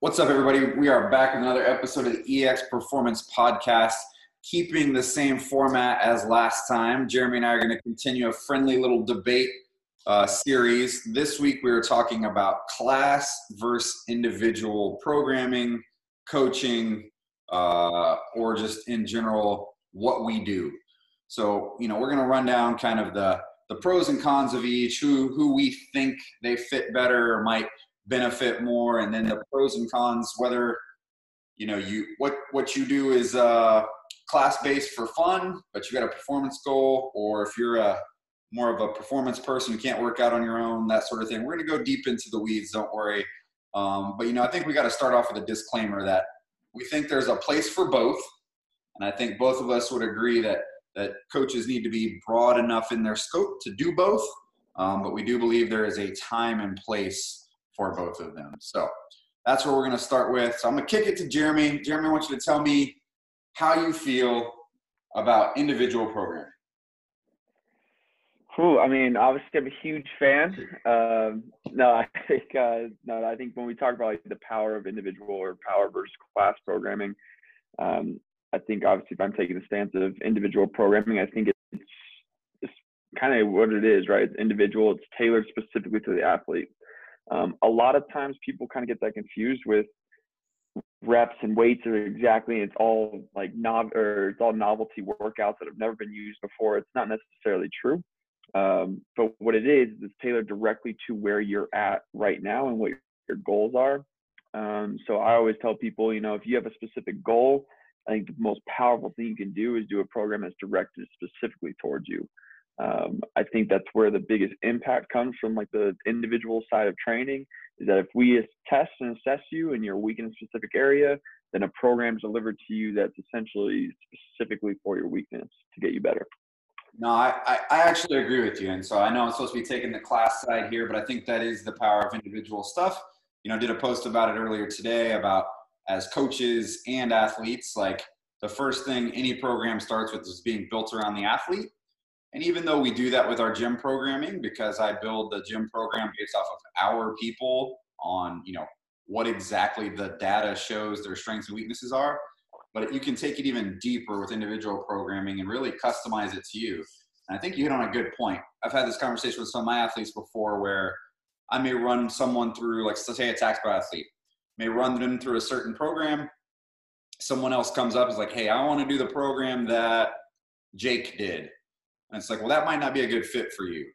What's up, everybody? We are back with another episode of the EX Performance Podcast, keeping the same format as last time. Jeremy and I are going to continue a friendly little debate uh, series. This week, we are talking about class versus individual programming, coaching, uh, or just in general, what we do. So, you know, we're going to run down kind of the the pros and cons of each, who who we think they fit better or might benefit more and then the pros and cons whether you know you what what you do is uh class based for fun but you got a performance goal or if you're a more of a performance person who can't work out on your own that sort of thing. We're going to go deep into the weeds don't worry. Um, but you know i think we got to start off with a disclaimer that we think there's a place for both and i think both of us would agree that that coaches need to be broad enough in their scope to do both um, but we do believe there is a time and place for both of them. So that's where we're going to start with. So I'm going to kick it to Jeremy. Jeremy, I want you to tell me how you feel about individual programming. Whew, I mean, obviously, I'm a huge fan. Um, no, I think uh, no, I think when we talk about like, the power of individual or power versus class programming, um, I think obviously if I'm taking the stance of individual programming, I think it's, it's kind of what it is, right? It's individual. It's tailored specifically to the athlete. Um, a lot of times people kind of get that confused with reps and weights are exactly it's all like nov or it's all novelty workouts that have never been used before. It's not necessarily true. Um, but what it is is tailored directly to where you're at right now and what your goals are. Um, so I always tell people, you know, if you have a specific goal, I think the most powerful thing you can do is do a program that's directed specifically towards you um, I think that's where the biggest impact comes from, like the individual side of training. Is that if we test and assess you and you're weak in a specific area, then a program is delivered to you that's essentially specifically for your weakness to get you better. No, I, I actually agree with you. And so I know I'm supposed to be taking the class side here, but I think that is the power of individual stuff. You know, did a post about it earlier today about as coaches and athletes, like the first thing any program starts with is being built around the athlete. And even though we do that with our gym programming, because I build the gym program based off of our people on, you know, what exactly the data shows their strengths and weaknesses are, but you can take it even deeper with individual programming and really customize it to you. And I think you hit on a good point. I've had this conversation with some of my athletes before where I may run someone through, like, let's say a tax athlete, may run them through a certain program. Someone else comes up is like, hey, I want to do the program that Jake did and it's like, well, that might not be a good fit for you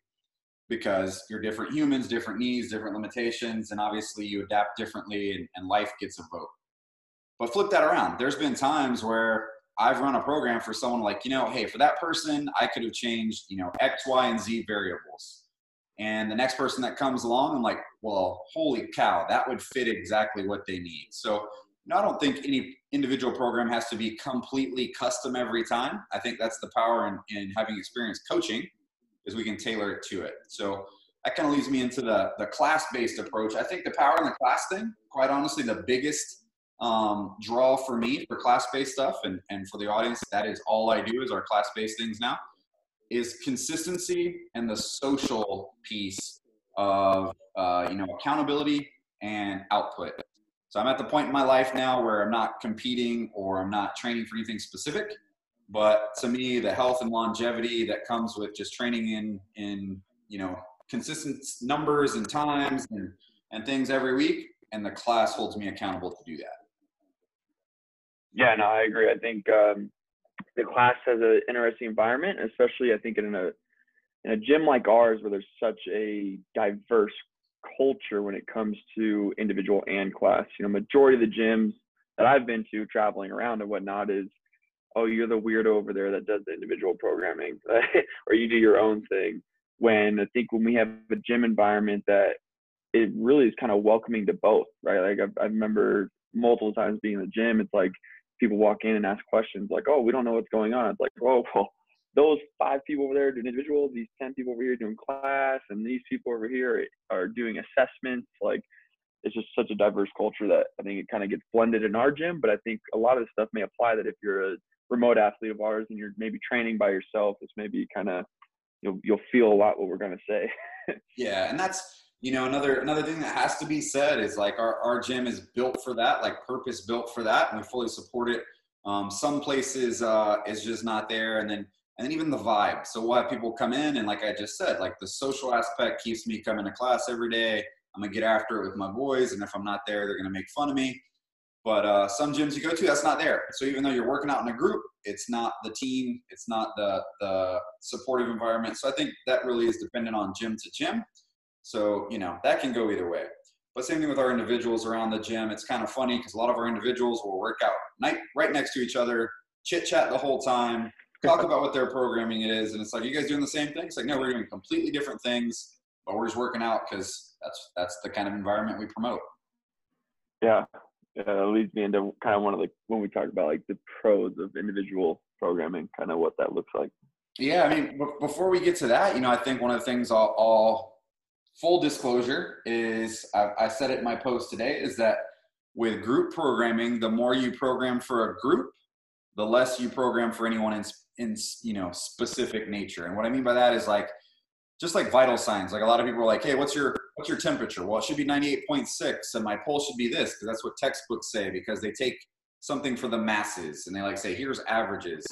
because you're different humans, different needs, different limitations, and obviously you adapt differently and, and life gets a vote. But flip that around. There's been times where I've run a program for someone like, you know, hey, for that person, I could have changed, you know, X, Y, and Z variables. And the next person that comes along, I'm like, well, holy cow, that would fit exactly what they need. So I don't think any individual program has to be completely custom every time. I think that's the power in, in having experience coaching is we can tailor it to it. So that kind of leads me into the, the class-based approach. I think the power in the class thing, quite honestly, the biggest um, draw for me for class-based stuff and, and for the audience, that is all I do is our class-based things now, is consistency and the social piece of, uh, you know, accountability and output. So I'm at the point in my life now where I'm not competing or I'm not training for anything specific. But to me, the health and longevity that comes with just training in in you know consistent numbers and times and and things every week, and the class holds me accountable to do that. Yeah, no, I agree. I think um, the class has an interesting environment, especially I think in a in a gym like ours where there's such a diverse culture when it comes to individual and class. You know, majority of the gyms that I've been to traveling around and whatnot is, oh, you're the weirdo over there that does the individual programming, or you do your own thing. When I think when we have a gym environment that it really is kind of welcoming to both, right? Like I, I remember multiple times being in the gym, it's like people walk in and ask questions like, oh, we don't know what's going on. It's like, oh, well, those five people over there doing individual, these 10 people over here doing class, and these people over here are doing assessments. Like, it's just such a diverse culture that I think it kind of gets blended in our gym. But I think a lot of the stuff may apply that if you're a remote athlete of ours and you're maybe training by yourself, it's maybe kind of you'll you'll feel a lot what we're gonna say. yeah, and that's you know another another thing that has to be said is like our our gym is built for that, like purpose built for that, and we fully support it. Um, some places uh, is just not there, and then and then even the vibe. So have people come in, and like I just said, like the social aspect keeps me coming to class every day. I'm gonna get after it with my boys, and if I'm not there, they're gonna make fun of me. But uh, some gyms you go to, that's not there. So even though you're working out in a group, it's not the team, it's not the the supportive environment. So I think that really is dependent on gym to gym. So you know that can go either way. But same thing with our individuals around the gym. It's kind of funny because a lot of our individuals will work out night right next to each other, chit chat the whole time, talk about what their programming is, and it's like, you guys doing the same thing? It's like, no, we're doing completely different things, but we're just working out because that's that's the kind of environment we promote. Yeah, yeah, leads me into kind of one of the when we talk about like the pros of individual programming, kind of what that looks like. Yeah, I mean, before we get to that, you know, I think one of the things I'll, I'll full disclosure is I, I said it in my post today is that with group programming, the more you program for a group, the less you program for anyone in, in you know specific nature. And what I mean by that is like just like vital signs. Like a lot of people are like, "Hey, what's your what's your temperature?" Well, it should be 98.6, and my pulse should be this because that's what textbooks say. Because they take something for the masses and they like say, "Here's averages."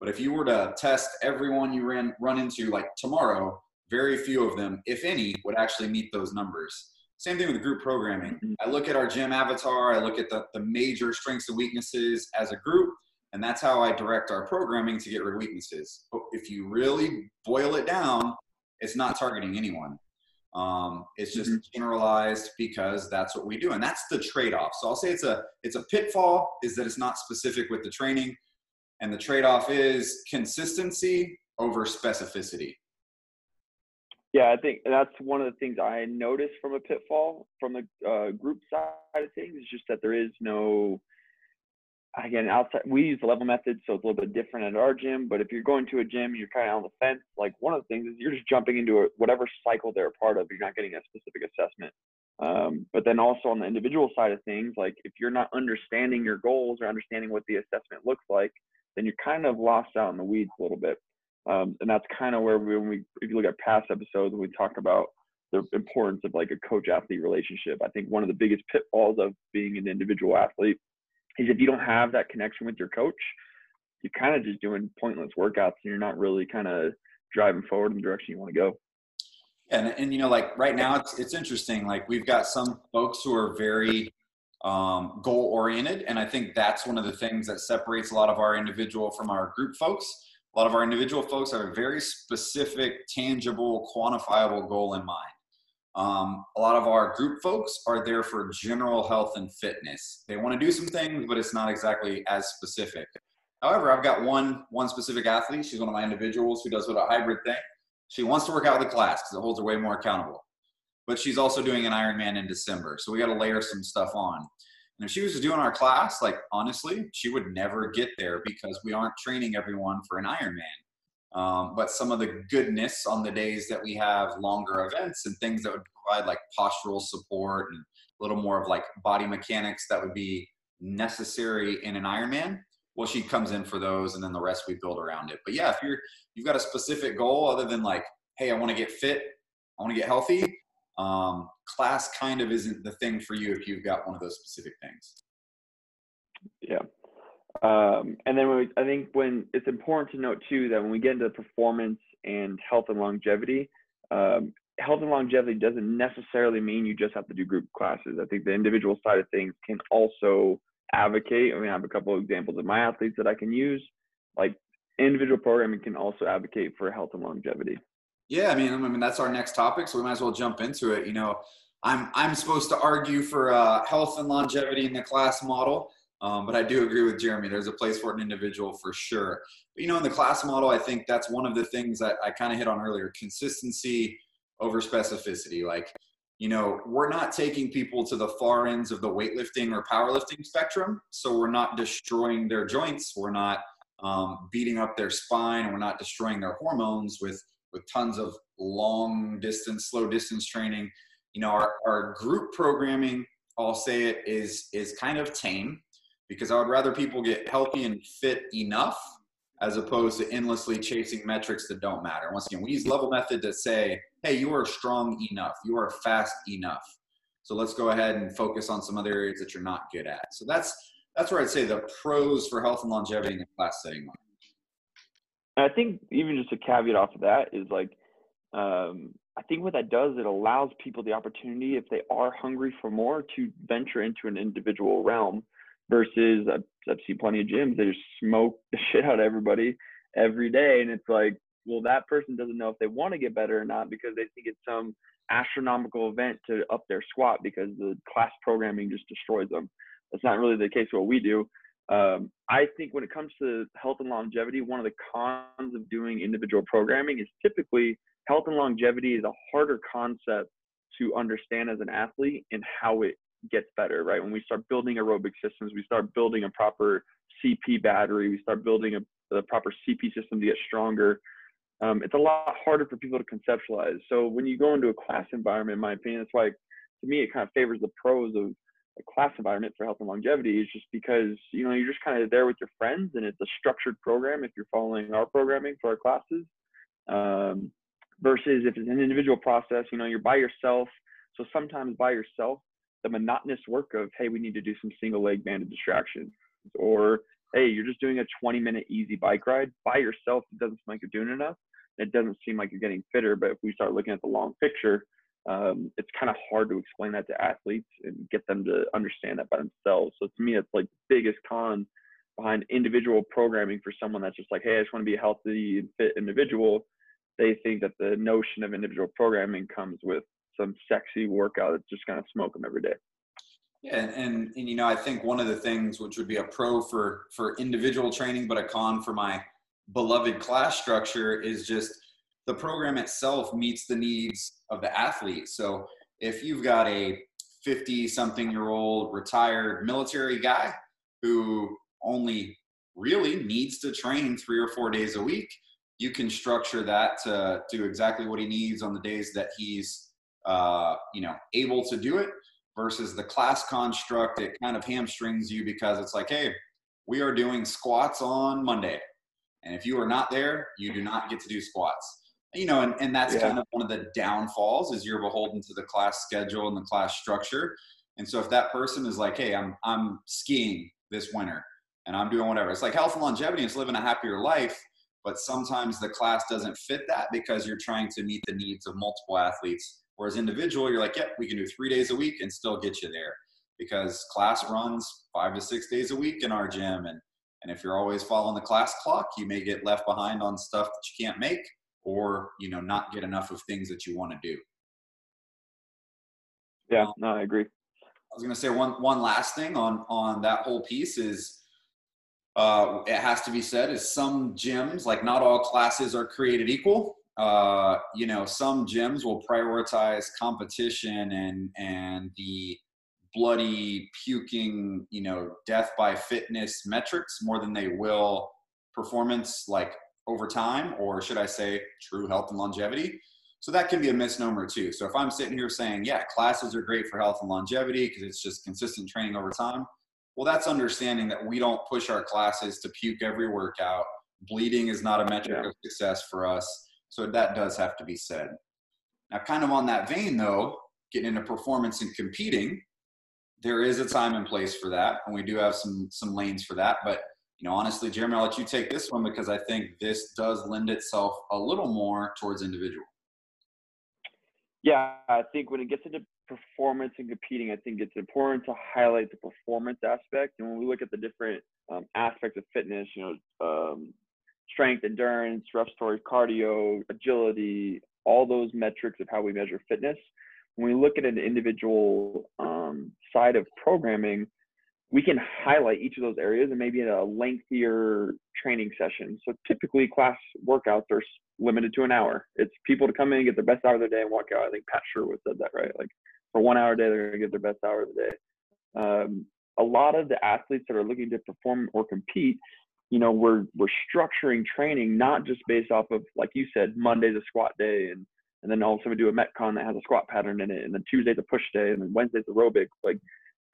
But if you were to test everyone you ran run into like tomorrow, very few of them, if any, would actually meet those numbers. Same thing with group programming. Mm-hmm. I look at our gym avatar, I look at the, the major strengths and weaknesses as a group, and that's how I direct our programming to get rid of weaknesses. But if you really boil it down, it's not targeting anyone. Um, it's just mm-hmm. generalized because that's what we do, and that's the trade-off. So I'll say it's a it's a pitfall is that it's not specific with the training, and the trade-off is consistency over specificity. Yeah, I think that's one of the things I noticed from a pitfall from the uh, group side of things is just that there is no again, outside, we use the level method, so it's a little bit different at our gym. But if you're going to a gym, you're kind of on the fence. Like one of the things is you're just jumping into a, whatever cycle they're a part of. You're not getting a specific assessment. Um, but then also on the individual side of things, like if you're not understanding your goals or understanding what the assessment looks like, then you're kind of lost out in the weeds a little bit. Um, and that's kind of where we, when we, if you look at past episodes, we talk about the importance of like a coach athlete relationship. I think one of the biggest pitfalls of being an individual athlete is if you don't have that connection with your coach, you're kind of just doing pointless workouts and you're not really kind of driving forward in the direction you want to go. And and you know, like right now, it's it's interesting. Like we've got some folks who are very um, goal oriented, and I think that's one of the things that separates a lot of our individual from our group folks. A lot of our individual folks have a very specific, tangible, quantifiable goal in mind. Um, a lot of our group folks are there for general health and fitness. They want to do some things, but it's not exactly as specific. However, I've got one one specific athlete. She's one of my individuals who does what a hybrid thing. She wants to work out with the class because it holds her way more accountable. But she's also doing an Ironman in December, so we got to layer some stuff on. And if she was doing our class, like honestly, she would never get there because we aren't training everyone for an Ironman. Um, but some of the goodness on the days that we have longer events and things that would provide like postural support and a little more of like body mechanics that would be necessary in an Ironman. Well, she comes in for those, and then the rest we build around it. But yeah, if you're you've got a specific goal other than like, hey, I want to get fit, I want to get healthy. Um, class kind of isn't the thing for you if you've got one of those specific things. Yeah, um, and then we, I think when it's important to note too that when we get into performance and health and longevity, um, health and longevity doesn't necessarily mean you just have to do group classes. I think the individual side of things can also advocate. I mean, I have a couple of examples of my athletes that I can use. Like individual programming can also advocate for health and longevity. Yeah, I mean, I mean that's our next topic, so we might as well jump into it. You know, I'm I'm supposed to argue for uh, health and longevity in the class model. Um, but I do agree with Jeremy. There's a place for an individual for sure. But, you know, in the class model, I think that's one of the things that I kind of hit on earlier consistency over specificity. Like, you know, we're not taking people to the far ends of the weightlifting or powerlifting spectrum. So we're not destroying their joints. We're not um, beating up their spine. We're not destroying their hormones with, with tons of long distance, slow distance training. You know, our, our group programming, I'll say it, is, is kind of tame because I would rather people get healthy and fit enough as opposed to endlessly chasing metrics that don't matter. Once again, we use level method to say, hey, you are strong enough, you are fast enough. So let's go ahead and focus on some other areas that you're not good at. So that's that's where I'd say the pros for health and longevity in the class setting are. I think even just a caveat off of that is like, um, I think what that does, it allows people the opportunity, if they are hungry for more, to venture into an individual realm versus I've, I've seen plenty of gyms they just smoke the shit out of everybody every day. And it's like, well, that person doesn't know if they want to get better or not because they think it's some astronomical event to up their squat because the class programming just destroys them. That's not really the case what we do. Um, I think when it comes to health and longevity, one of the cons of doing individual programming is typically health and longevity is a harder concept to understand as an athlete and how it gets better, right? When we start building aerobic systems, we start building a proper CP battery, we start building a, a proper CP system to get stronger. Um, it's a lot harder for people to conceptualize. So when you go into a class environment, in my opinion, that's why to me it kind of favors the pros of a class environment for health and longevity is just because you know you're just kind of there with your friends and it's a structured program if you're following our programming for our classes um, versus if it's an individual process you know you're by yourself. So sometimes by yourself the monotonous work of hey we need to do some single leg banded distractions or hey you're just doing a 20 minute easy bike ride. By yourself it doesn't seem like you're doing enough. It doesn't seem like you're getting fitter but if we start looking at the long picture um, it's kind of hard to explain that to athletes and get them to understand that by themselves so to me it's like the biggest con behind individual programming for someone that's just like hey i just want to be a healthy and fit individual they think that the notion of individual programming comes with some sexy workout that's just gonna smoke them every day. Yeah, and, and, and you know I think one of the things which would be a pro for for individual training, but a con for my beloved class structure is just the program itself meets the needs of the athlete. So if you've got a 50 something year old retired military guy who only really needs to train three or four days a week, you can structure that to do exactly what he needs on the days that he's uh, you know, able to do it versus the class construct. It kind of hamstrings you because it's like, hey, we are doing squats on Monday. And if you are not there, you do not get to do squats. You know, and, and that's yeah. kind of one of the downfalls is you're beholden to the class schedule and the class structure. And so if that person is like, hey, I'm I'm skiing this winter and I'm doing whatever, it's like health and longevity, it's living a happier life. But sometimes the class doesn't fit that because you're trying to meet the needs of multiple athletes Whereas individual, you're like, yep, we can do three days a week and still get you there because class runs five to six days a week in our gym. And, and if you're always following the class clock, you may get left behind on stuff that you can't make or, you know, not get enough of things that you want to do. Yeah, no, I agree. I was going to say one, one last thing on, on that whole piece is, uh, it has to be said is some gyms, like not all classes are created equal uh, you know, some gyms will prioritize competition and and the bloody, puking, you know, death by fitness metrics more than they will performance, like over time, or should I say, true health and longevity. So that can be a misnomer too. So if I'm sitting here saying, yeah, classes are great for health and longevity because it's just consistent training over time, well, that's understanding that we don't push our classes to puke every workout. Bleeding is not a metric yeah. of success for us so that does have to be said. Now, kind of on that vein, though, getting into performance and competing, there is a time and place for that, and we do have some some lanes for that. But you know, honestly, Jeremy, I'll let you take this one because I think this does lend itself a little more towards individual. Yeah, I think when it gets into performance and competing, I think it's important to highlight the performance aspect. And when we look at the different um, aspects of fitness, you know, um, strength, endurance, respiratory cardio, agility, all those metrics of how we measure fitness. When we look at an individual um, side of programming, we can highlight each of those areas and maybe in a lengthier training session. So typically class workouts are limited to an hour. It's people to come in and get their best hour of their day and walk out. I think Pat Sherwood said that, right? Like for one hour a day, they're gonna get their best hour of the day. Um, a lot of the athletes that are looking to perform or compete you know we're we're structuring training not just based off of like you said monday's a squat day and and then all of a sudden we do a metcon that has a squat pattern in it and then tuesday's a push day and then wednesday's aerobic like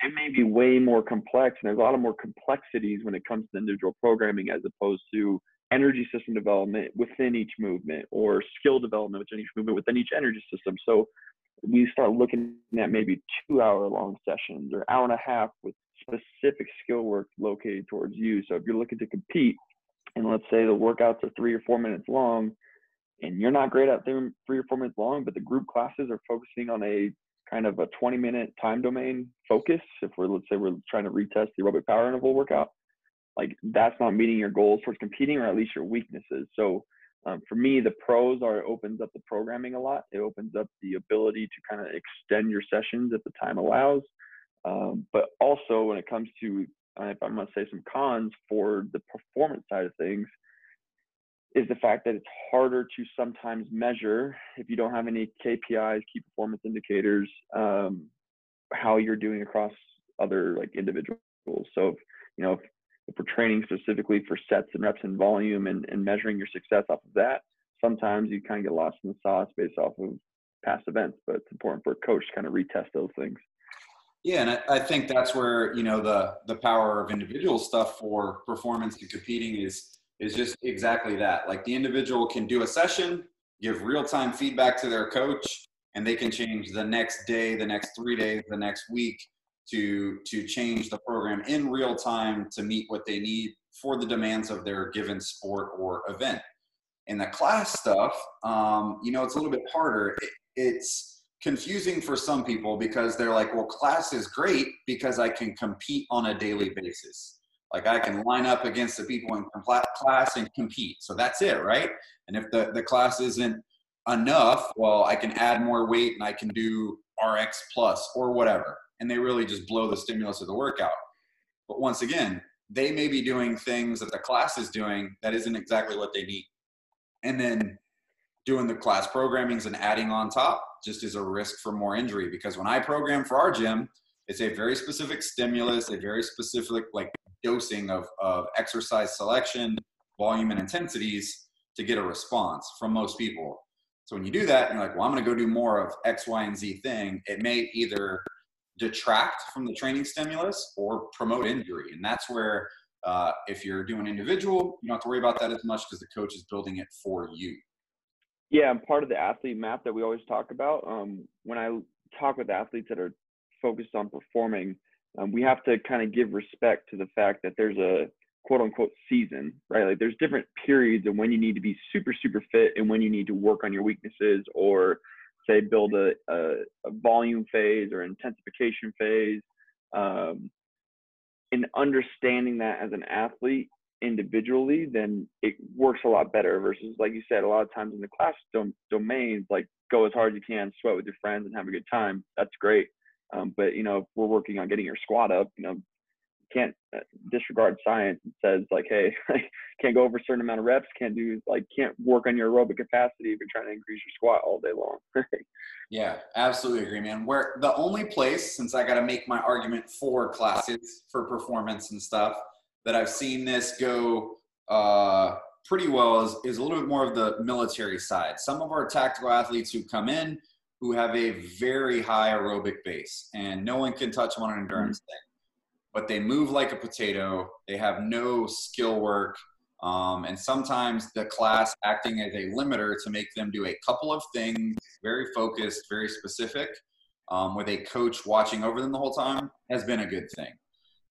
it may be way more complex and there's a lot of more complexities when it comes to individual programming as opposed to energy system development within each movement or skill development within each movement within each energy system. So we start looking at maybe two hour long sessions or hour and a half with specific skill work located towards you. So if you're looking to compete and let's say the workouts are three or four minutes long and you're not great at them three or four minutes long but the group classes are focusing on a kind of a 20 minute time domain focus, if we're let's say we're trying to retest the aerobic power interval workout, like that's not meeting your goals towards competing or at least your weaknesses. So um, for me, the pros are it opens up the programming a lot. It opens up the ability to kind of extend your sessions if the time allows. Um, but also when it comes to, uh, if I'm going to say some cons for the performance side of things, is the fact that it's harder to sometimes measure if you don't have any KPIs, key performance indicators, um, how you're doing across other like individuals. So, you know, if, if, we're training specifically for sets and reps and volume and, and measuring your success off of that, sometimes you kind of get lost in the sauce based off of past events. But it's important for a coach to kind of retest those things. Yeah, and I, I think that's where you know the the power of individual stuff for performance and competing is is just exactly that. Like the individual can do a session, give real time feedback to their coach, and they can change the next day, the next three days, the next week to to change the program in real time to meet what they need for the demands of their given sport or event. In the class stuff, um, you know, it's a little bit harder. It, it's confusing for some people because they're like, well, class is great because I can compete on a daily basis. Like I can line up against the people in class and compete. So that's it, right? And if the, the class isn't enough, well, I can add more weight and I can do RX plus or whatever. And they really just blow the stimulus of the workout. But once again, they may be doing things that the class is doing that isn't exactly what they need. And then doing the class programmings and adding on top just is a risk for more injury because when I program for our gym, it's a very specific stimulus, a very specific like dosing of, of exercise selection, volume, and intensities to get a response from most people. So when you do that, you're like, well, I'm going to go do more of X, Y, and Z thing. It may either detract from the training stimulus or promote injury. And that's where, uh, if you're doing individual, you don't have to worry about that as much because the coach is building it for you. Yeah, and part of the athlete map that we always talk about. Um, when I talk with athletes that are focused on performing, um, we have to kind of give respect to the fact that there's a quote unquote season, right? Like there's different periods of when you need to be super, super fit and when you need to work on your weaknesses or say build a, a, a volume phase or intensification phase. Um, in understanding that as an athlete individually, then it works a lot better versus like you said, a lot of times in the class dom- domains, like go as hard as you can, sweat with your friends and have a good time. That's great. Um, but you know, if we're working on getting your squat up, you know, can't uh, disregard science. It says like, hey, can't go over a certain amount of reps. Can't do like, can't work on your aerobic capacity if you're trying to increase your squat all day long. yeah, absolutely agree, man. Where the only place, since I got to make my argument for classes for performance and stuff, that I've seen this go uh, pretty well is, is a little bit more of the military side. Some of our tactical athletes who come in who have a very high aerobic base, and no one can touch them on an endurance mm-hmm. thing. But they move like a potato. They have no skill work, um, and sometimes the class acting as a limiter to make them do a couple of things, very focused, very specific, um, with a coach watching over them the whole time, has been a good thing.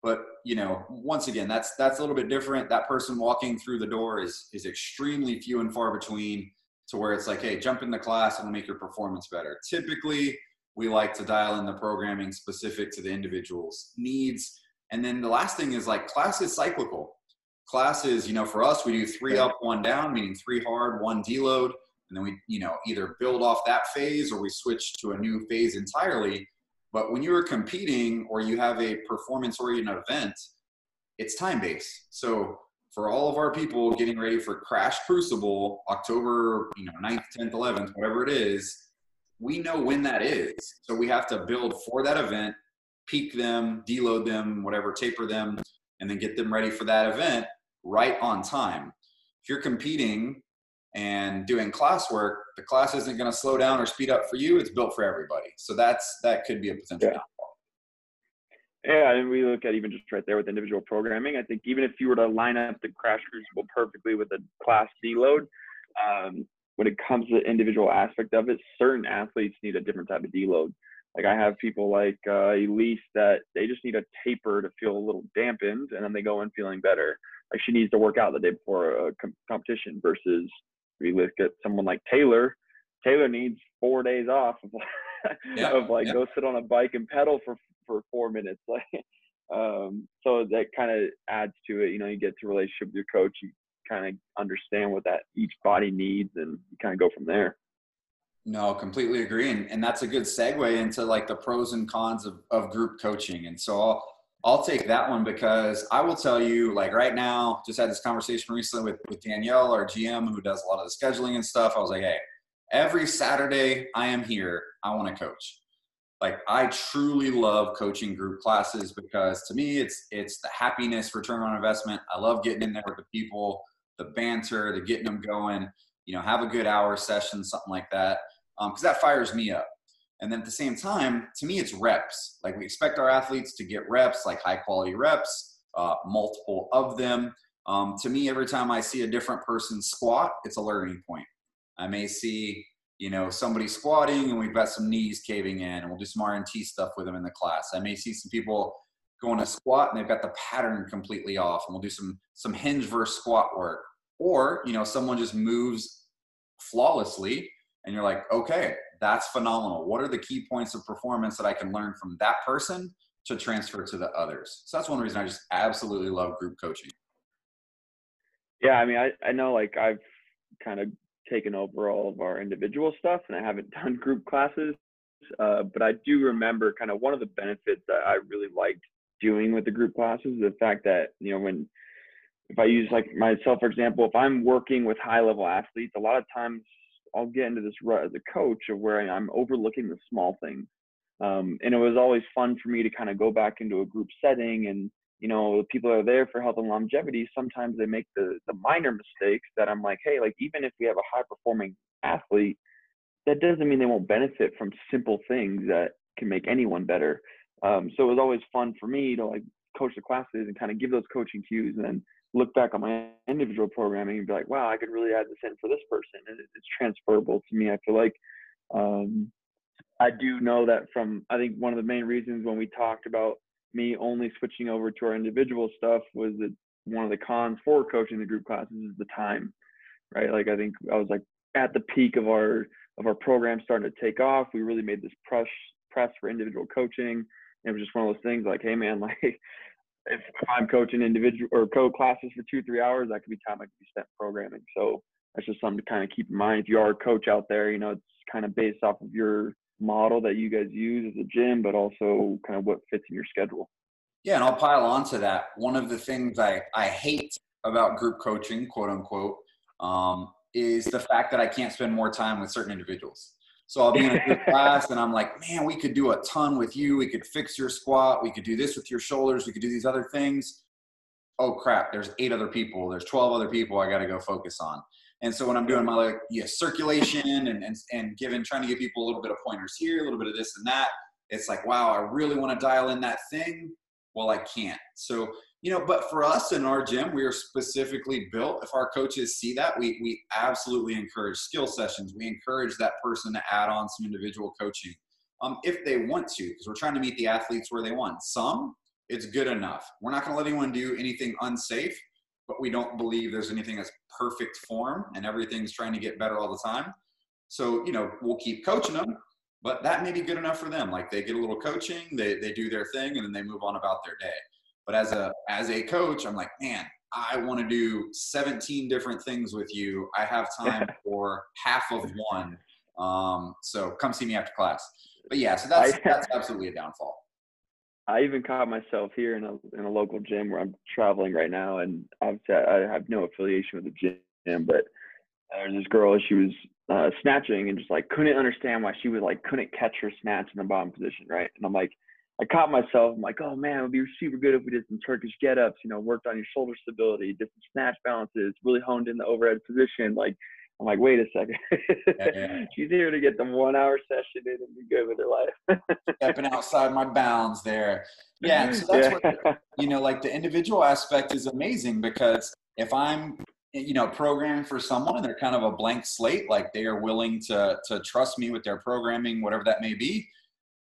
But you know, once again, that's that's a little bit different. That person walking through the door is is extremely few and far between to where it's like, hey, jump in the class and make your performance better. Typically, we like to dial in the programming specific to the individual's needs. And then the last thing is like class is cyclical. Classes, you know, for us, we do three up, one down, meaning three hard, one deload. And then we, you know, either build off that phase or we switch to a new phase entirely. But when you're competing or you have a performance oriented event, it's time based. So for all of our people getting ready for Crash Crucible, October, you know, 9th, 10th, 11th, whatever it is, we know when that is. So we have to build for that event, peak them, deload them, whatever, taper them, and then get them ready for that event right on time. If you're competing and doing classwork, the class isn't going to slow down or speed up for you. It's built for everybody. So that's that could be a potential. Yeah. Yeah, and we look at even just right there with individual programming. I think even if you were to line up the crash crucible perfectly with a class deload, um, when it comes to the individual aspect of it, certain athletes need a different type of deload. Like I have people like uh, Elise that they just need a taper to feel a little dampened, and then they go in feeling better. Like she needs to work out the day before a com- competition. Versus we look at someone like Taylor. Taylor needs four days off of, yeah, of like yeah. go sit on a bike and pedal for for four minutes. Like, um, so that kind of adds to it. You know, you get to relationship with your coach. You kind of understand what that each body needs, and you kind of go from there. No, completely agree. And, and that's a good segue into like the pros and cons of, of group coaching. And so I'll, I'll take that one because I will tell you, like right now, just had this conversation recently with, with Danielle, our GM, who does a lot of the scheduling and stuff. I was like, hey, every Saturday I am here, I want to coach. Like I truly love coaching group classes because to me it's it's the happiness return on investment. I love getting in there with the people, the banter, the getting them going you know, have a good hour session, something like that, because um, that fires me up. And then at the same time, to me, it's reps. Like we expect our athletes to get reps, like high quality reps, uh, multiple of them. Um, to me, every time I see a different person squat, it's a learning point. I may see, you know, somebody squatting and we've got some knees caving in, and we'll do some RNT stuff with them in the class. I may see some people going to squat and they've got the pattern completely off, and we'll do some some hinge versus squat work. Or, you know, someone just moves flawlessly and you're like okay that's phenomenal what are the key points of performance that i can learn from that person to transfer to the others so that's one reason i just absolutely love group coaching yeah i mean i, I know like i've kind of taken over all of our individual stuff and i haven't done group classes uh, but i do remember kind of one of the benefits that i really liked doing with the group classes is the fact that you know when if I use like myself, for example, if I'm working with high level athletes, a lot of times I'll get into this rut as a coach of where I'm overlooking the small things. Um, and it was always fun for me to kind of go back into a group setting and, you know, the people are there for health and longevity, sometimes they make the, the minor mistakes that I'm like, hey, like even if we have a high performing athlete, that doesn't mean they won't benefit from simple things that can make anyone better. Um, so it was always fun for me to like coach the classes and kind of give those coaching cues and then look back on my individual programming and be like, wow, I could really add this in for this person. And it's transferable to me. I feel like um, I do know that from, I think one of the main reasons when we talked about me only switching over to our individual stuff was that one of the cons for coaching the group classes is the time, right? Like I think I was like at the peak of our of our program starting to take off. We really made this press press for individual coaching. It was just one of those things like, hey man, like if, I'm coaching individual or co classes for two, three hours, that could be time I could be spent programming. So that's just something to kind of keep in mind. If you are a coach out there, you know, it's kind of based off of your model that you guys use as a gym, but also kind of what fits in your schedule. Yeah, and I'll pile on to that. One of the things I, I hate about group coaching, quote unquote, um, is the fact that I can't spend more time with certain individuals. So I'll be in a class and I'm like, man, we could do a ton with you. We could fix your squat. We could do this with your shoulders. We could do these other things. Oh crap, there's eight other people. There's 12 other people I got to go focus on. And so when I'm doing my like yeah, circulation and, and, and giving, trying to give people a little bit of pointers here, a little bit of this and that, it's like, wow, I really want to dial in that thing. Well, I can't. So you know but for us in our gym we are specifically built if our coaches see that we we absolutely encourage skill sessions we encourage that person to add on some individual coaching um, if they want to because we're trying to meet the athletes where they want some it's good enough we're not going to let anyone do anything unsafe but we don't believe there's anything that's perfect form and everything's trying to get better all the time so you know we'll keep coaching them but that may be good enough for them like they get a little coaching they, they do their thing and then they move on about their day but as a as a coach, I'm like, man, I want to do 17 different things with you. I have time for half of one. Um, so come see me after class. But yeah, so that's that's absolutely a downfall. I even caught myself here in a in a local gym where I'm traveling right now, and obviously I have no affiliation with the gym, but there's this girl. She was uh, snatching and just like couldn't understand why she was like couldn't catch her snatch in the bottom position, right? And I'm like, I caught myself. I'm like, oh man, it would be super good if we did some Turkish get ups, you know, worked on your shoulder stability, did some snatch balances, really honed in the overhead position. Like, I'm like, wait a second. yeah. She's here to get the one hour session in and be good with her life. Stepping outside my bounds there. Yeah. So that's yeah. what, you know, like the individual aspect is amazing because if I'm, you know, programming for someone and they're kind of a blank slate, like they are willing to, to trust me with their programming, whatever that may be.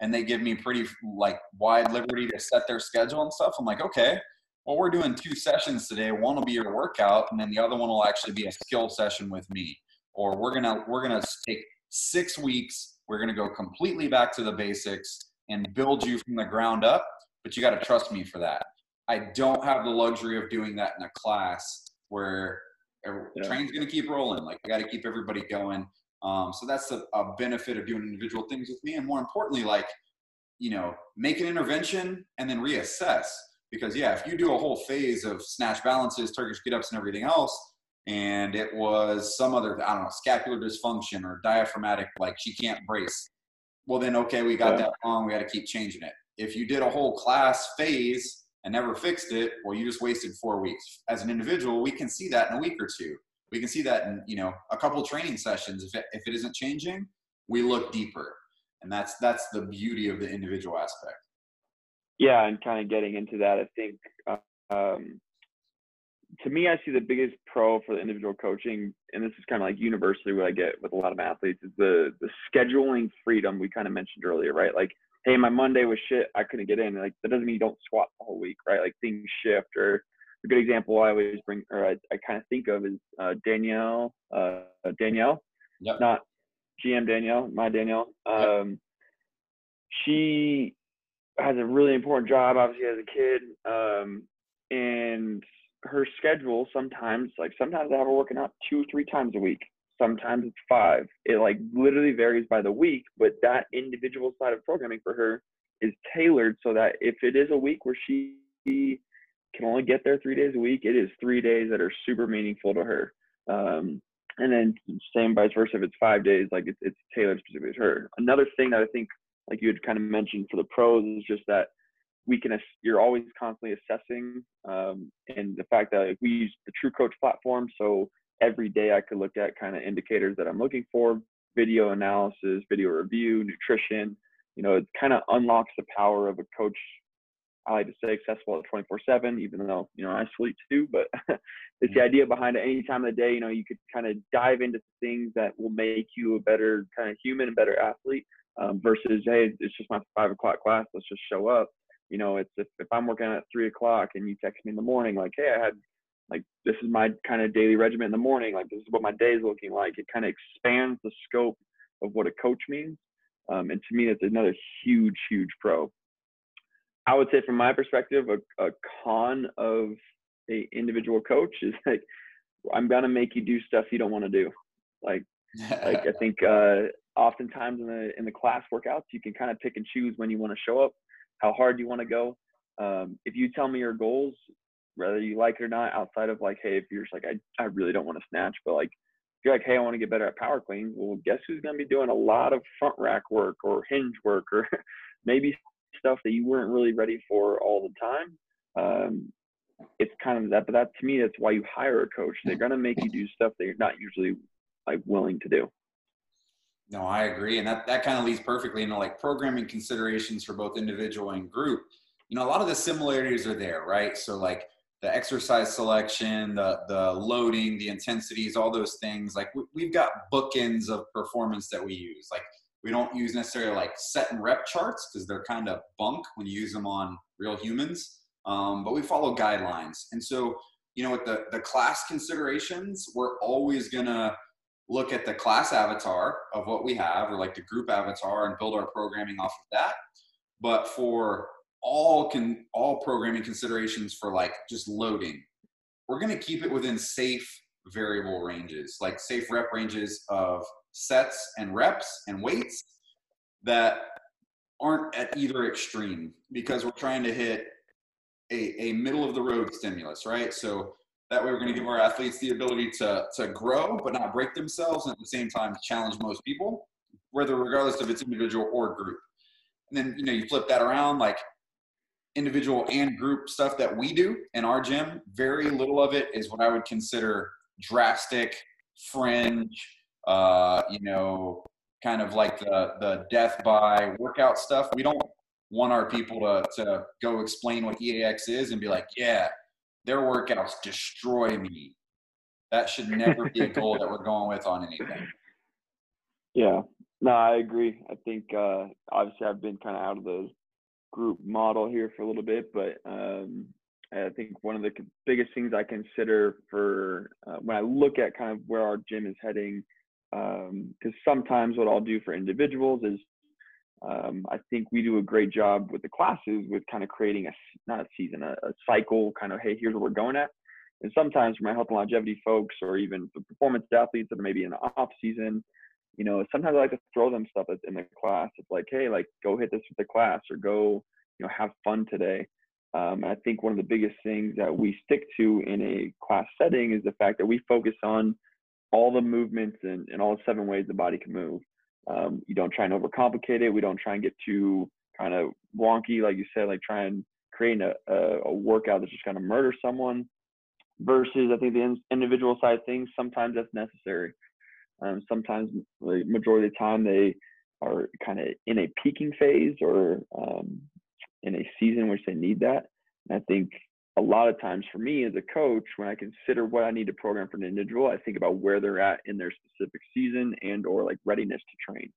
And they give me pretty like wide liberty to set their schedule and stuff. I'm like, okay, well, we're doing two sessions today. One will be your workout, and then the other one will actually be a skill session with me. Or we're gonna we're gonna take six weeks. We're gonna go completely back to the basics and build you from the ground up. But you got to trust me for that. I don't have the luxury of doing that in a class where yeah. train's gonna keep rolling. Like I got to keep everybody going. Um, so that's a, a benefit of doing individual things with me, and more importantly, like you know, make an intervention and then reassess because yeah, if you do a whole phase of snatch balances, Turkish get ups, and everything else, and it was some other I don't know scapular dysfunction or diaphragmatic, like she can't brace. Well, then okay, we got yeah. that wrong. We got to keep changing it. If you did a whole class phase and never fixed it, well, you just wasted four weeks. As an individual, we can see that in a week or two. We can see that in you know a couple training sessions. If it, if it isn't changing, we look deeper, and that's that's the beauty of the individual aspect yeah, and kind of getting into that, I think um, to me, I see the biggest pro for the individual coaching, and this is kind of like universally what I get with a lot of athletes, is the the scheduling freedom we kind of mentioned earlier, right? Like, hey, my Monday was shit, I couldn't get in. Like that doesn't mean you don't squat the whole week, right? Like things shift. Or a good example I always bring, or I, I kind of think of is uh, Danielle, uh, Danielle, yep. not GM Danielle, my Danielle. Um, yep. She has a really important job, obviously as a kid. Um, and her schedule sometimes, like sometimes I have her working out two, three times a week. Sometimes it's five. It like literally varies by the week, but that individual side of programming for her is tailored so that if it is a week where she can only get there three days a week, it is three days that are super meaningful to her. Um, and then same vice versa if it's five days, like it's, it's tailored specifically to her. Another thing that I think like you had kind of mentioned for the pros is just that we can you're always constantly assessing um, and the fact that like, we use the TrueCoach platform so every day i could look at kind of indicators that i'm looking for video analysis video review nutrition you know it kind of unlocks the power of a coach i like to say accessible at 24 7 even though you know i sleep too but it's the mm-hmm. idea behind it any time of the day you know you could kind of dive into things that will make you a better kind of human and better athlete um, versus hey it's just my five o'clock class let's just show up you know it's if, if i'm working at three o'clock and you text me in the morning like hey i had like this is my kind of daily regimen in the morning like this is what my day is looking like it kind of expands the scope of what a coach means um, and to me that's another huge huge pro. I would say from my perspective a, a con of a individual coach is like i'm gonna make you do stuff you don't want to do. Like like i think uh oftentimes in the in the class workouts you can kind of pick and choose when you want to show up how hard do you want to go. Um, if you tell me your goals whether you like it or not outside of like hey if you're just like i, I really don't want to snatch but like if you're like hey i want to get better at power clean well guess who's going to be doing a lot of front rack work or hinge work or maybe stuff that you weren't really ready for all the time? Um, it's kind of that but that to me that's why you hire a coach. They're going to make you do stuff that you're not usually like willing to do no, I agree. And that, that kind of leads perfectly into like programming considerations for both individual and group. You know, a lot of the similarities are there, right? So like the exercise selection, the the loading, the intensities, all those things. Like we, have got bookends of performance that we use. Like we don't use necessarily like set and rep charts because they're kind of bunk when you use them on real humans. Um, but we follow guidelines. And so, you know, with the the class considerations, we're always gonna look at the class avatar of what we have or like the group avatar and build our programming off of that. But for all can all programming considerations for like just loading we're going to keep it within safe variable ranges like safe rep ranges of sets and reps and weights that aren't at either extreme because we're trying to hit a, a middle of the road stimulus right? So that way, we're going to give our athletes the ability to, to grow, but not break themselves, and at the same time, challenge most people, whether regardless of it's individual or group. And then, you know, you flip that around, like individual and group stuff that we do in our gym. Very little of it is what I would consider drastic fringe, uh, you know, kind of like the the death by workout stuff. We don't want our people to to go explain what EAX is and be like, yeah, their workouts destroy me. That should never be a goal that we're going with on anything. Yeah, no, I agree. I think uh, obviously I've been kind of out of the group model here for a little bit, but um, I think one of the biggest things I consider for uh, when I look at kind of where our gym is heading, because um, sometimes what I'll do for individuals is um, I think we do a great job with the classes with kind of creating a not a season, a, a, cycle. Kind of hey, here's what we're going at. And sometimes for my health and longevity folks, or even the performance athletes that are maybe in the off season, you know, sometimes I like to throw them stuff in the class. It's like, hey, like go hit this with the class, or go, you know, have fun today. Um, I think one of the biggest things that we stick to in a class setting is the fact that we focus on all the movements and, and all the seven ways the body can move. Um, you don't try and overcomplicate it. We don't try and get too kind of wonky, like you said, like try and create a, a, a workout that's just going to murder someone. Versus, I think the in, individual side things sometimes that's necessary. Um, sometimes the majority of the time they are kind of in a peaking phase or um, in a season which they need that. And I think a lot of times for me as a coach, when I consider what I need to program for an individual, I think about where they're at in their specific season and or like readiness to train.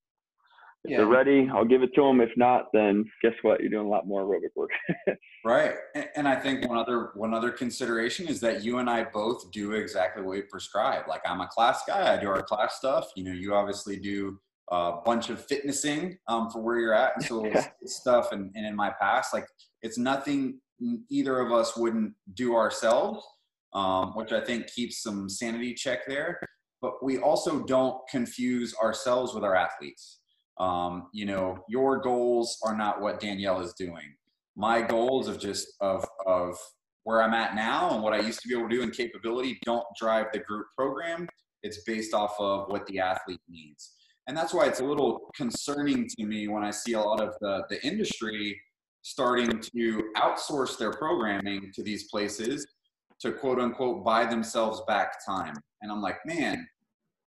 If yeah. they're ready, I'll give it to them. If not, then guess what? You're doing a lot more aerobic work. right, and I think one other one other consideration is that you and I both do exactly what we prescribe. Like I'm a class guy; I do our class stuff. You know, you obviously do a bunch of fitnessing um, for where you're at, and so stuff. And, and in my past, like it's nothing either of us wouldn't do ourselves, um, which I think keeps some sanity check there. But we also don't confuse ourselves with our athletes. Um, you know, your goals are not what Danielle is doing. My goals of just of of where I'm at now and what I used to be able to do in capability don't drive the group program. It's based off of what the athlete needs. And that's why it's a little concerning to me when I see a lot of the, the industry starting to outsource their programming to these places to quote unquote buy themselves back time. And I'm like, man,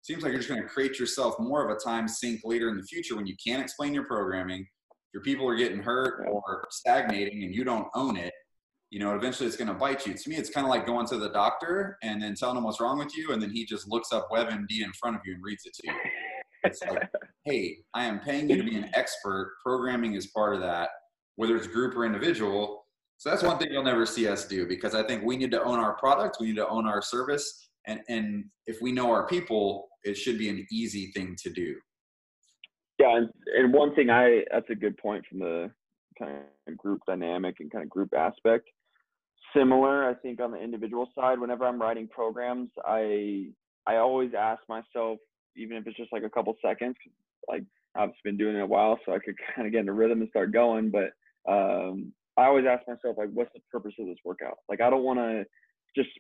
seems like you're just going to create yourself more of a time sink later in the future when you can't explain your programming. Your people are getting hurt or stagnating and you don't own it. You know, eventually it's going to bite you. To me, it's kind of like going to the doctor and then telling him what's wrong with you, and then he just looks up WebMD in front of you and reads it to you. It's like, hey, I am paying you to be an expert. Programming is part of that whether it's group or individual. So that's one thing you'll never see us do because I think we need to own our product, we need to own our service, and and if we know our people, it should be an easy thing to do. Yeah, and, and one thing I that's a good point from the kind of group dynamic and kind of group aspect. Similar, I think on the individual side, whenever I'm writing programs, I I always ask myself, even if it's just like a couple seconds, like I've been doing it a while, so I could kind of get in a rhythm and start going. But um, I always ask myself, like, what's the purpose of this workout? Like, I don't want to just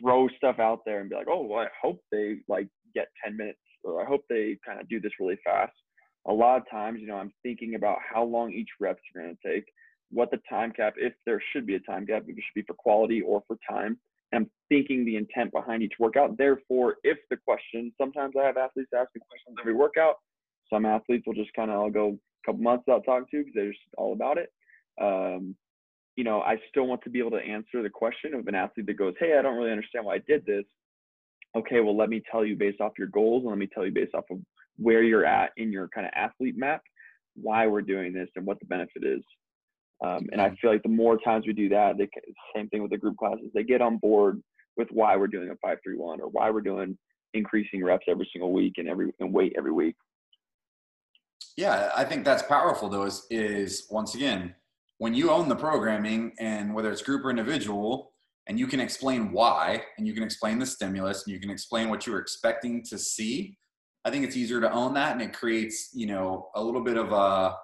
throw stuff out there and be like, oh, well, I hope they like get 10 minutes or I hope they kind of do this really fast. A lot of times, you know, I'm thinking about how long each reps are going to take, what the time cap, if there should be a time cap, if it should be for quality or for time. I'm thinking the intent behind each workout. Therefore, if the question, sometimes I have athletes ask me questions every workout. Some athletes will just kind of I'll go a couple months without talking to because they're just all about it. Um, you know, I still want to be able to answer the question of an athlete that goes, "Hey, I don't really understand why I did this." Okay, well, let me tell you based off your goals, and let me tell you based off of where you're at in your kind of athlete map, why we're doing this and what the benefit is. Um, and I feel like the more times we do that, they, same thing with the group classes, they get on board with why we're doing a five three one or why we're doing increasing reps every single week and every and weight every week. Yeah, I think that's powerful though, is, is once again, when you own the programming and whether it's group or individual, and you can explain why, and you can explain the stimulus, and you can explain what you're expecting to see, I think it's easier to own that and it creates, you know, a little bit of a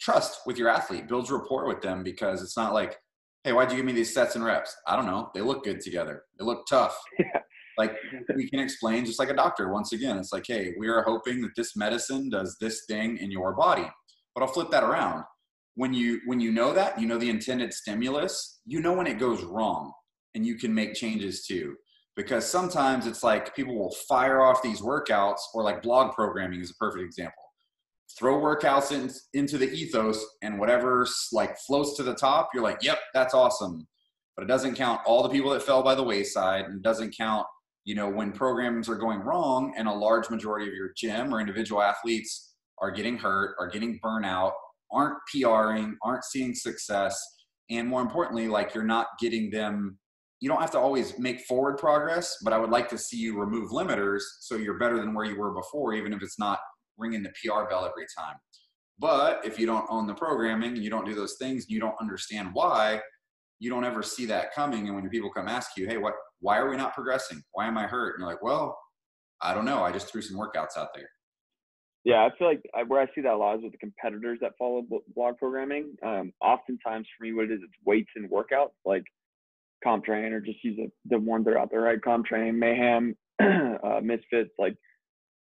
trust with your athlete, builds rapport with them because it's not like, hey, why'd you give me these sets and reps? I don't know. They look good together. They look tough. Yeah like we can explain just like a doctor once again it's like hey we are hoping that this medicine does this thing in your body but i'll flip that around when you when you know that you know the intended stimulus you know when it goes wrong and you can make changes too. Because sometimes it's like people will fire off these workouts or like blog programming is a perfect example. Throw workouts in, into the ethos and whatever's like floats to the top you're like yep that's awesome. But it doesn't count all the people that fell by the wayside and doesn't count you know when programs are going wrong and a large majority of your gym or individual athletes are getting hurt are getting burnout aren't pring aren't seeing success and more importantly like you're not getting them you don't have to always make forward progress but i would like to see you remove limiters so you're better than where you were before even if it's not ringing the pr bell every time. But if you don't own the programming you don't do those things you don't understand why you don't ever see that coming. And when people come ask you hey what why are we not progressing? Why am i hurt? And you're like well i don't know. I just threw some workouts out there yeah, I feel like I, where I see that a lot is with the competitors that follow blog programming. Um, oftentimes for me, what it is, it's weights and workouts like CompTrain or just use the, the ones that are out there, right? CompTrain, Mayhem, uh, Misfits. Like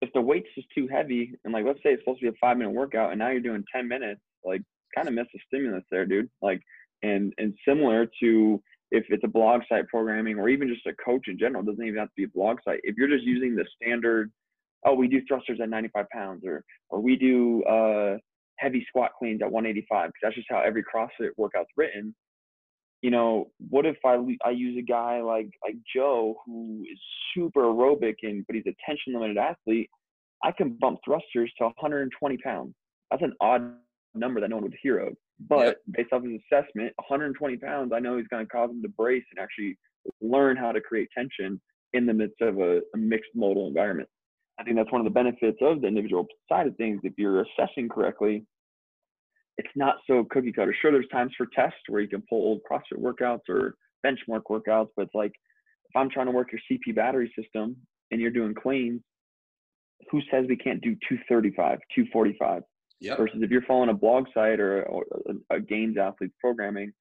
if the weight's just too heavy and like, let's say it's supposed to be a five minute workout and now you're doing 10 minutes, like kind of miss the stimulus there, dude. Like, and, and similar to if it's a blog site programming or even just a coach in general, doesn't even have to be a blog site. If you're just using the standard – oh, we do thrusters at 95 pounds, or or we do uh, heavy squat cleans at 185, because that's just how every CrossFit workout's written. You know, what if I I use a guy like like Joe who is super aerobic and but he's a tension limited athlete? I can bump thrusters to 120 pounds. That's an odd number that no one would hear of. But yep. based off his assessment, 120 pounds, I know he's going to cause him to brace and actually learn how to create tension in the midst of a, a mixed modal environment. I think that's one of the benefits of the individual side of things. If you're assessing correctly, it's not so cookie cutter. Sure, there's times for tests where you can pull old CrossFit workouts or benchmark workouts, but it's like if I'm trying to work your CP battery system and you're doing cleans, who says we can't do 235, 245? Yep. Versus if you're following a blog site or, or uh, a, a Games athletes programming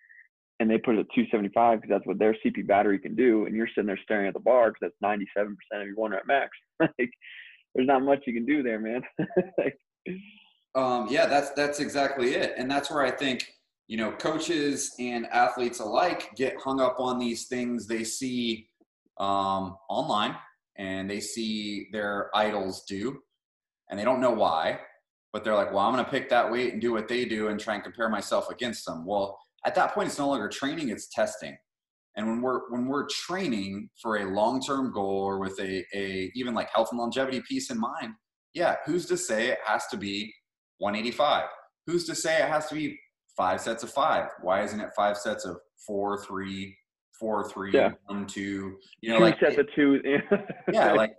and they put it at 275 because that's what their CP battery can do, and you're sitting there staring at the bar because that's 97% of your one rep max. like, there's not much you can do there, man. um, yeah, that's that's exactly it, and that's where I think you know coaches and athletes alike get hung up on these things they see um, online and they see their idols do, and they don't know why, but they're like, well, I'm going to pick that weight and do what they do and try and compare myself against them. Well, at that point, it's no longer training; it's testing. And when we're when we're training for a long-term goal or with a, a even like health and longevity piece in mind, yeah, who's to say it has to be 185? Who's to say it has to be five sets of five? Why isn't it five sets of four, three, four, three, yeah. one, two? You know, two like sets of two. yeah, like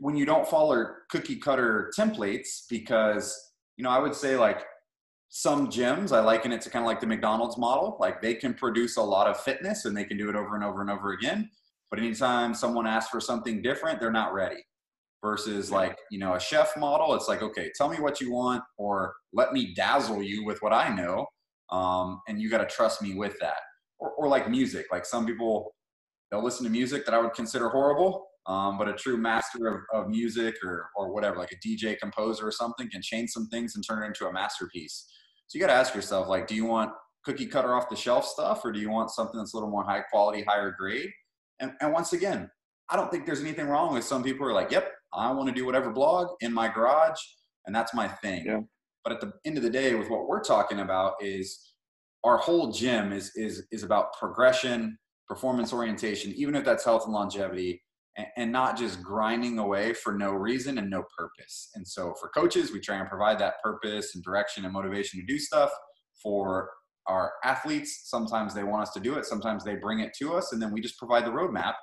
when you don't follow cookie cutter templates, because you know, I would say like some gyms i liken it to kind of like the mcdonald's model like they can produce a lot of fitness and they can do it over and over and over again but anytime someone asks for something different they're not ready. Versus like you know a chef model it's like okay tell me what you want or let me dazzle you with what i know um, and you got to trust me with that. Or, or, like music like some people they'll listen to music that i would consider horrible um, but a true master of, of music or, or whatever like a dj composer or something can change some things and turn it into a masterpiece so you got to ask yourself, like, do you want cookie cutter off the shelf stuff, or do you want something that's a little more high quality, higher grade? And, and once again, I don't think there's anything wrong with some people who are like, yep, I want to do whatever blog in my garage, and that's my thing. Yeah. But at the end of the day, with what we're talking about is our whole gym is is is about progression, performance orientation, even if that's health and longevity, and, and not just grinding away for no reason and no purpose. And so for coaches, we try and provide that purpose and direction and motivation to do stuff. For our athletes, sometimes they want us to do it, sometimes they bring it to us, and then we just provide the roadmap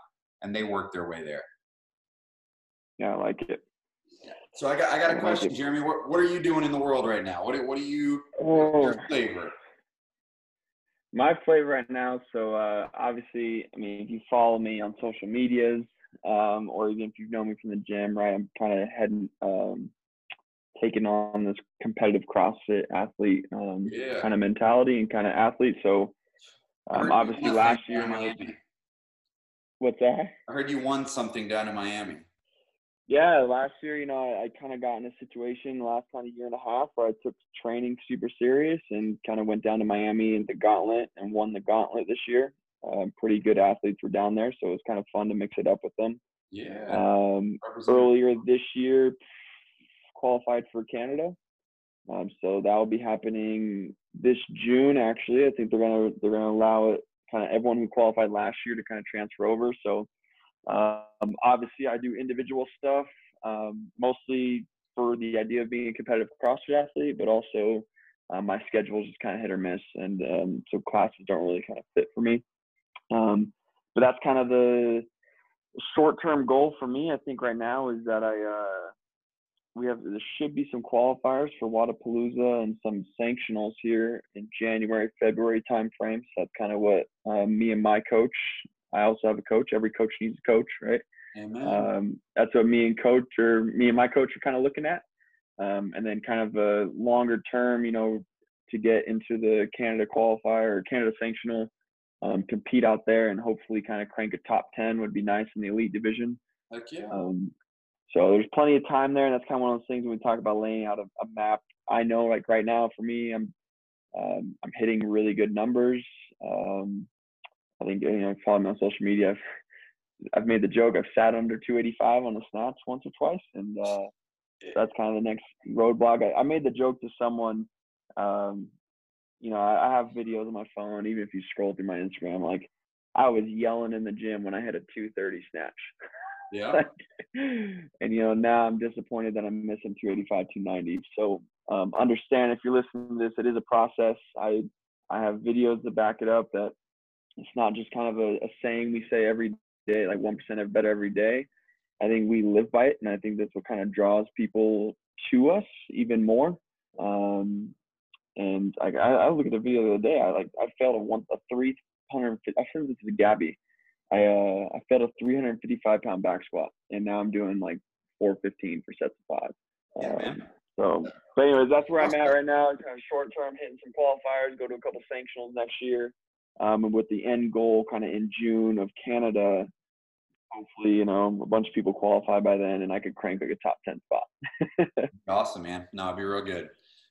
and they work their way there. Yeah, I like it. So I got I got a question, Jeremy. What what are you doing in the world right now? What what are you your oh. flavor? My flavor right now. So uh, obviously, I mean, if you follow me on social medias, um, or even if you've known me from the gym, right? I'm kind of heading, um, taking on this competitive CrossFit athlete um, yeah. kind of mentality and kind of athlete. So um, obviously last year, Miami. what's that? I heard you won something down in Miami. Yeah, last year, you know, I, I kind of got in a situation last kind of year and a half where I took training super serious and kind of went down to Miami and the gauntlet and won the gauntlet this year. Um, pretty good athletes were down there, so it was kind of fun to mix it up with them. Yeah. Um, earlier this year, qualified for Canada, um, so that will be happening this June. Actually, I think they're gonna they're gonna allow it kind of everyone who qualified last year to kind of transfer over. So um, obviously, I do individual stuff um, mostly for the idea of being a competitive CrossFit athlete, but also um, my schedule is just kind of hit or miss, and um, so classes don't really kind of fit for me. Um, but that's kind of the short-term goal for me. I think right now is that I uh, we have there should be some qualifiers for Wodapalooza and some sanctionals here in January, February timeframe. So that's kind of what uh, me and my coach. I also have a coach. Every coach needs a coach, right? Amen. Um, that's what me and coach or me and my coach are kind of looking at. Um, and then kind of a longer term, you know, to get into the Canada qualifier or Canada sanctional, um, compete out there and hopefully kind of crank a top 10 would be nice in the elite division. Heck yeah. Um, so there's plenty of time there, and that's kind of one of those things when we talk about laying out a, a map. I know, like right now, for me, I'm um, I'm hitting really good numbers. Um, I think you know, follow me on social media. I've, I've made the joke. I've sat under 285 on the snatch once or twice, and uh, that's kind of the next roadblock. I, I made the joke to someone. Um, you know, I, I have videos on my phone. Even if you scroll through my Instagram, like I was yelling in the gym when I hit a 230 snatch. Yeah. and you know, now I'm disappointed that I'm missing 285, 290. So um, understand if you're listening to this, it is a process. I I have videos to back it up. That it's not just kind of a, a saying we say every day, like one percent better every day. I think we live by it, and I think that's what kind of draws people to us even more. Um, and I, I look at the video the other day. I like I failed a one a three hundred. I sent this to Gabby. I uh I fed a 355 pound back squat, and now I'm doing like 415 for sets of five. Yeah, um, so, but anyways, that's where I'm at right now. Kind of short term, hitting some qualifiers, go to a couple sanctionals next year, um, and with the end goal kind of in June of Canada. Hopefully, you know, a bunch of people qualify by then, and I could crank like a top 10 spot. awesome, man. No, it'd be real good.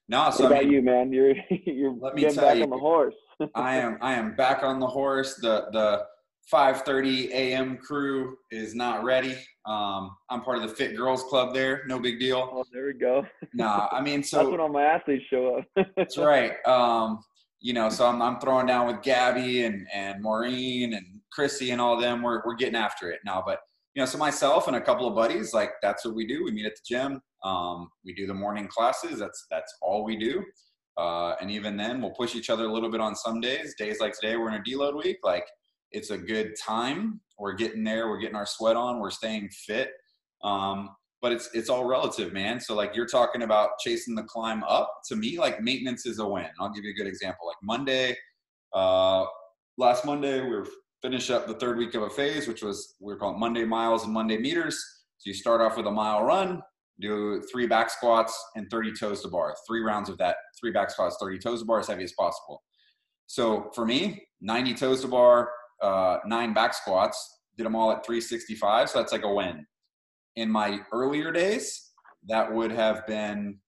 No, so what about I mean, you, man? You're you're Let me getting back you. on the horse. I am I am back on the horse. The the 5:30 a.m. crew is not ready. Um, I'm part of the Fit Girls Club there. No big deal. Oh, there we go. Nah, I mean so That's when all my athletes show up. that's right. Um, you know, so I'm I'm throwing down with Gabby and and Maureen and Chrissy and all them. We're we're getting after it now. But you know, so myself and a couple of buddies, like that's what we do. We meet at the gym. Um, we do the morning classes. That's that's all we do. Uh, and even then, we'll push each other a little bit on some days. Days like today, we're in a deload week. Like it's a good time. We're getting there. We're getting our sweat on. We're staying fit. Um, but it's it's all relative, man. So like you're talking about chasing the climb up. To me, like maintenance is a win. I'll give you a good example. Like Monday, uh, last Monday, we were finish up the third week of a phase, which was we are calling Monday miles and Monday meters. So you start off with a mile run, do three back squats and 30 toes to bar. Three rounds of that, three back squats, 30 toes to bar as heavy as possible. So for me, 90 toes to bar, uh, nine back squats, did them all at 365. So that's like a win. In my earlier days, that would have been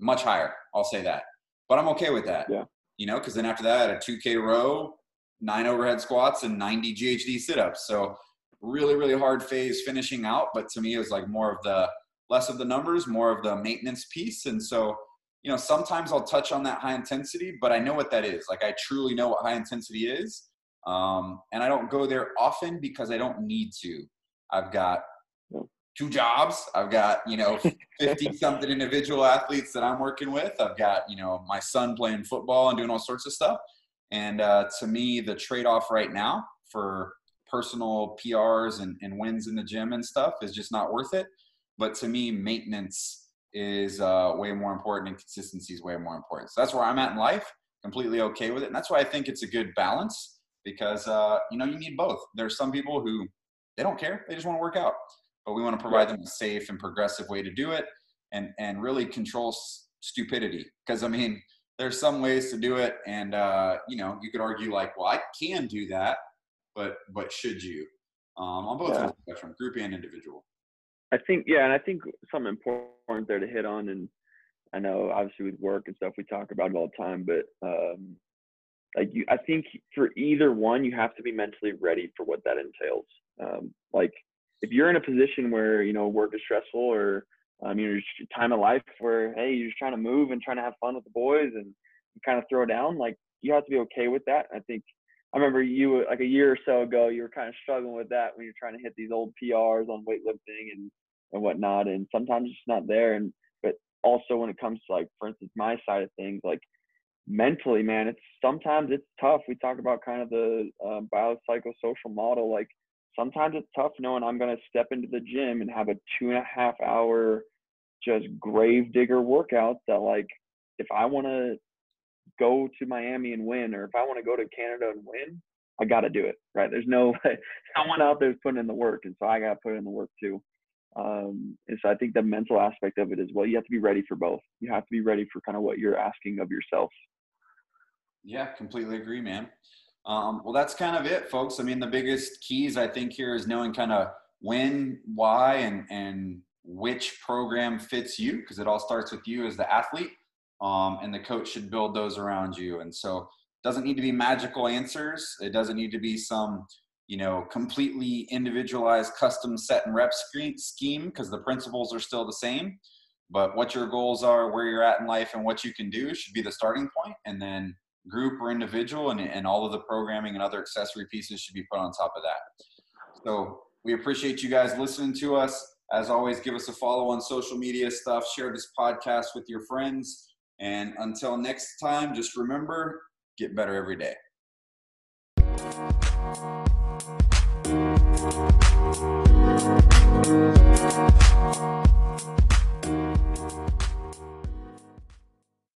much higher. I'll say that. But I'm okay with that. Yeah. You know, because then after that, a 2K row, nine overhead squats, and 90 GHD sit ups. So really, really hard phase finishing out. But to me, it was like more of the less of the numbers, more of the maintenance piece. And so, you know, sometimes I'll touch on that high intensity, but I know what that is. Like I truly know what high intensity is. Um, and I don't go there often because I don't need to. I've got two jobs. I've got, you know, 50 something individual athletes that I'm working with. I've got, you know, my son playing football and doing all sorts of stuff. And uh, to me, the trade off right now for personal PRs and, and wins in the gym and stuff is just not worth it. But to me, maintenance is uh, way more important and consistency is way more important. So that's where I'm at in life, completely okay with it. And that's why I think it's a good balance because, uh, you know, you need both. There's some people who they don't care, they just want to work out. But we want to provide them a safe and progressive way to do it and, and really control s- stupidity. Because, I mean, there's some ways to do it. And, uh, you know, you could argue like, well, I can do that, but, but should you? Um, on both Yeah. ends of the spectrum, group and individual. I think yeah, and I think something important there to hit on, and I know obviously with work and stuff we talk about it all the time, but um, like you, I think for either one, you have to be mentally ready for what that entails. Um, like if you're in a position where you know work is stressful or um, you know time of life where hey you're just trying to move and trying to have fun with the boys and kind of throw down, like you have to be okay with that. I think I remember you like a year or so ago, you were kind of struggling with that when you're trying to hit these old PRs on weightlifting and and whatnot, and sometimes it's not there. And but also when it comes to like, for instance, my side of things, like mentally, man, it's sometimes it's tough. We talk about kind of the uh, biopsychosocial model. Like sometimes it's tough knowing I'm going to step into the gym and have a two and a half hour just grave digger workout that like if I want to go to Miami and win, or if I want to go to Canada and win, I got to do it, right? There's no someone out there's putting in the work, and so I got to put in the work too. Um, and so I think the mental aspect of it as well. You have to be ready for both. You have to be ready for kind of what you're asking of yourself. Yeah, completely agree, man. Um, well, that's kind of it, folks. I mean, the biggest keys I think here is knowing kind of when, why, and and which program fits you, because it all starts with you as the athlete um, and the coach should build those around you. And so, doesn't need to be magical answers. It doesn't need to be some you know completely individualized custom set and rep scheme because the principles are still the same. But what your goals are where you're at in life and what you can do should be the starting point and then group or individual and, and all of the programming and other accessory pieces should be put on top of that. So we appreciate you guys listening to us. As always give us a follow on social media stuff share this podcast with your friends and until next time, just remember get better every day. We'll be right.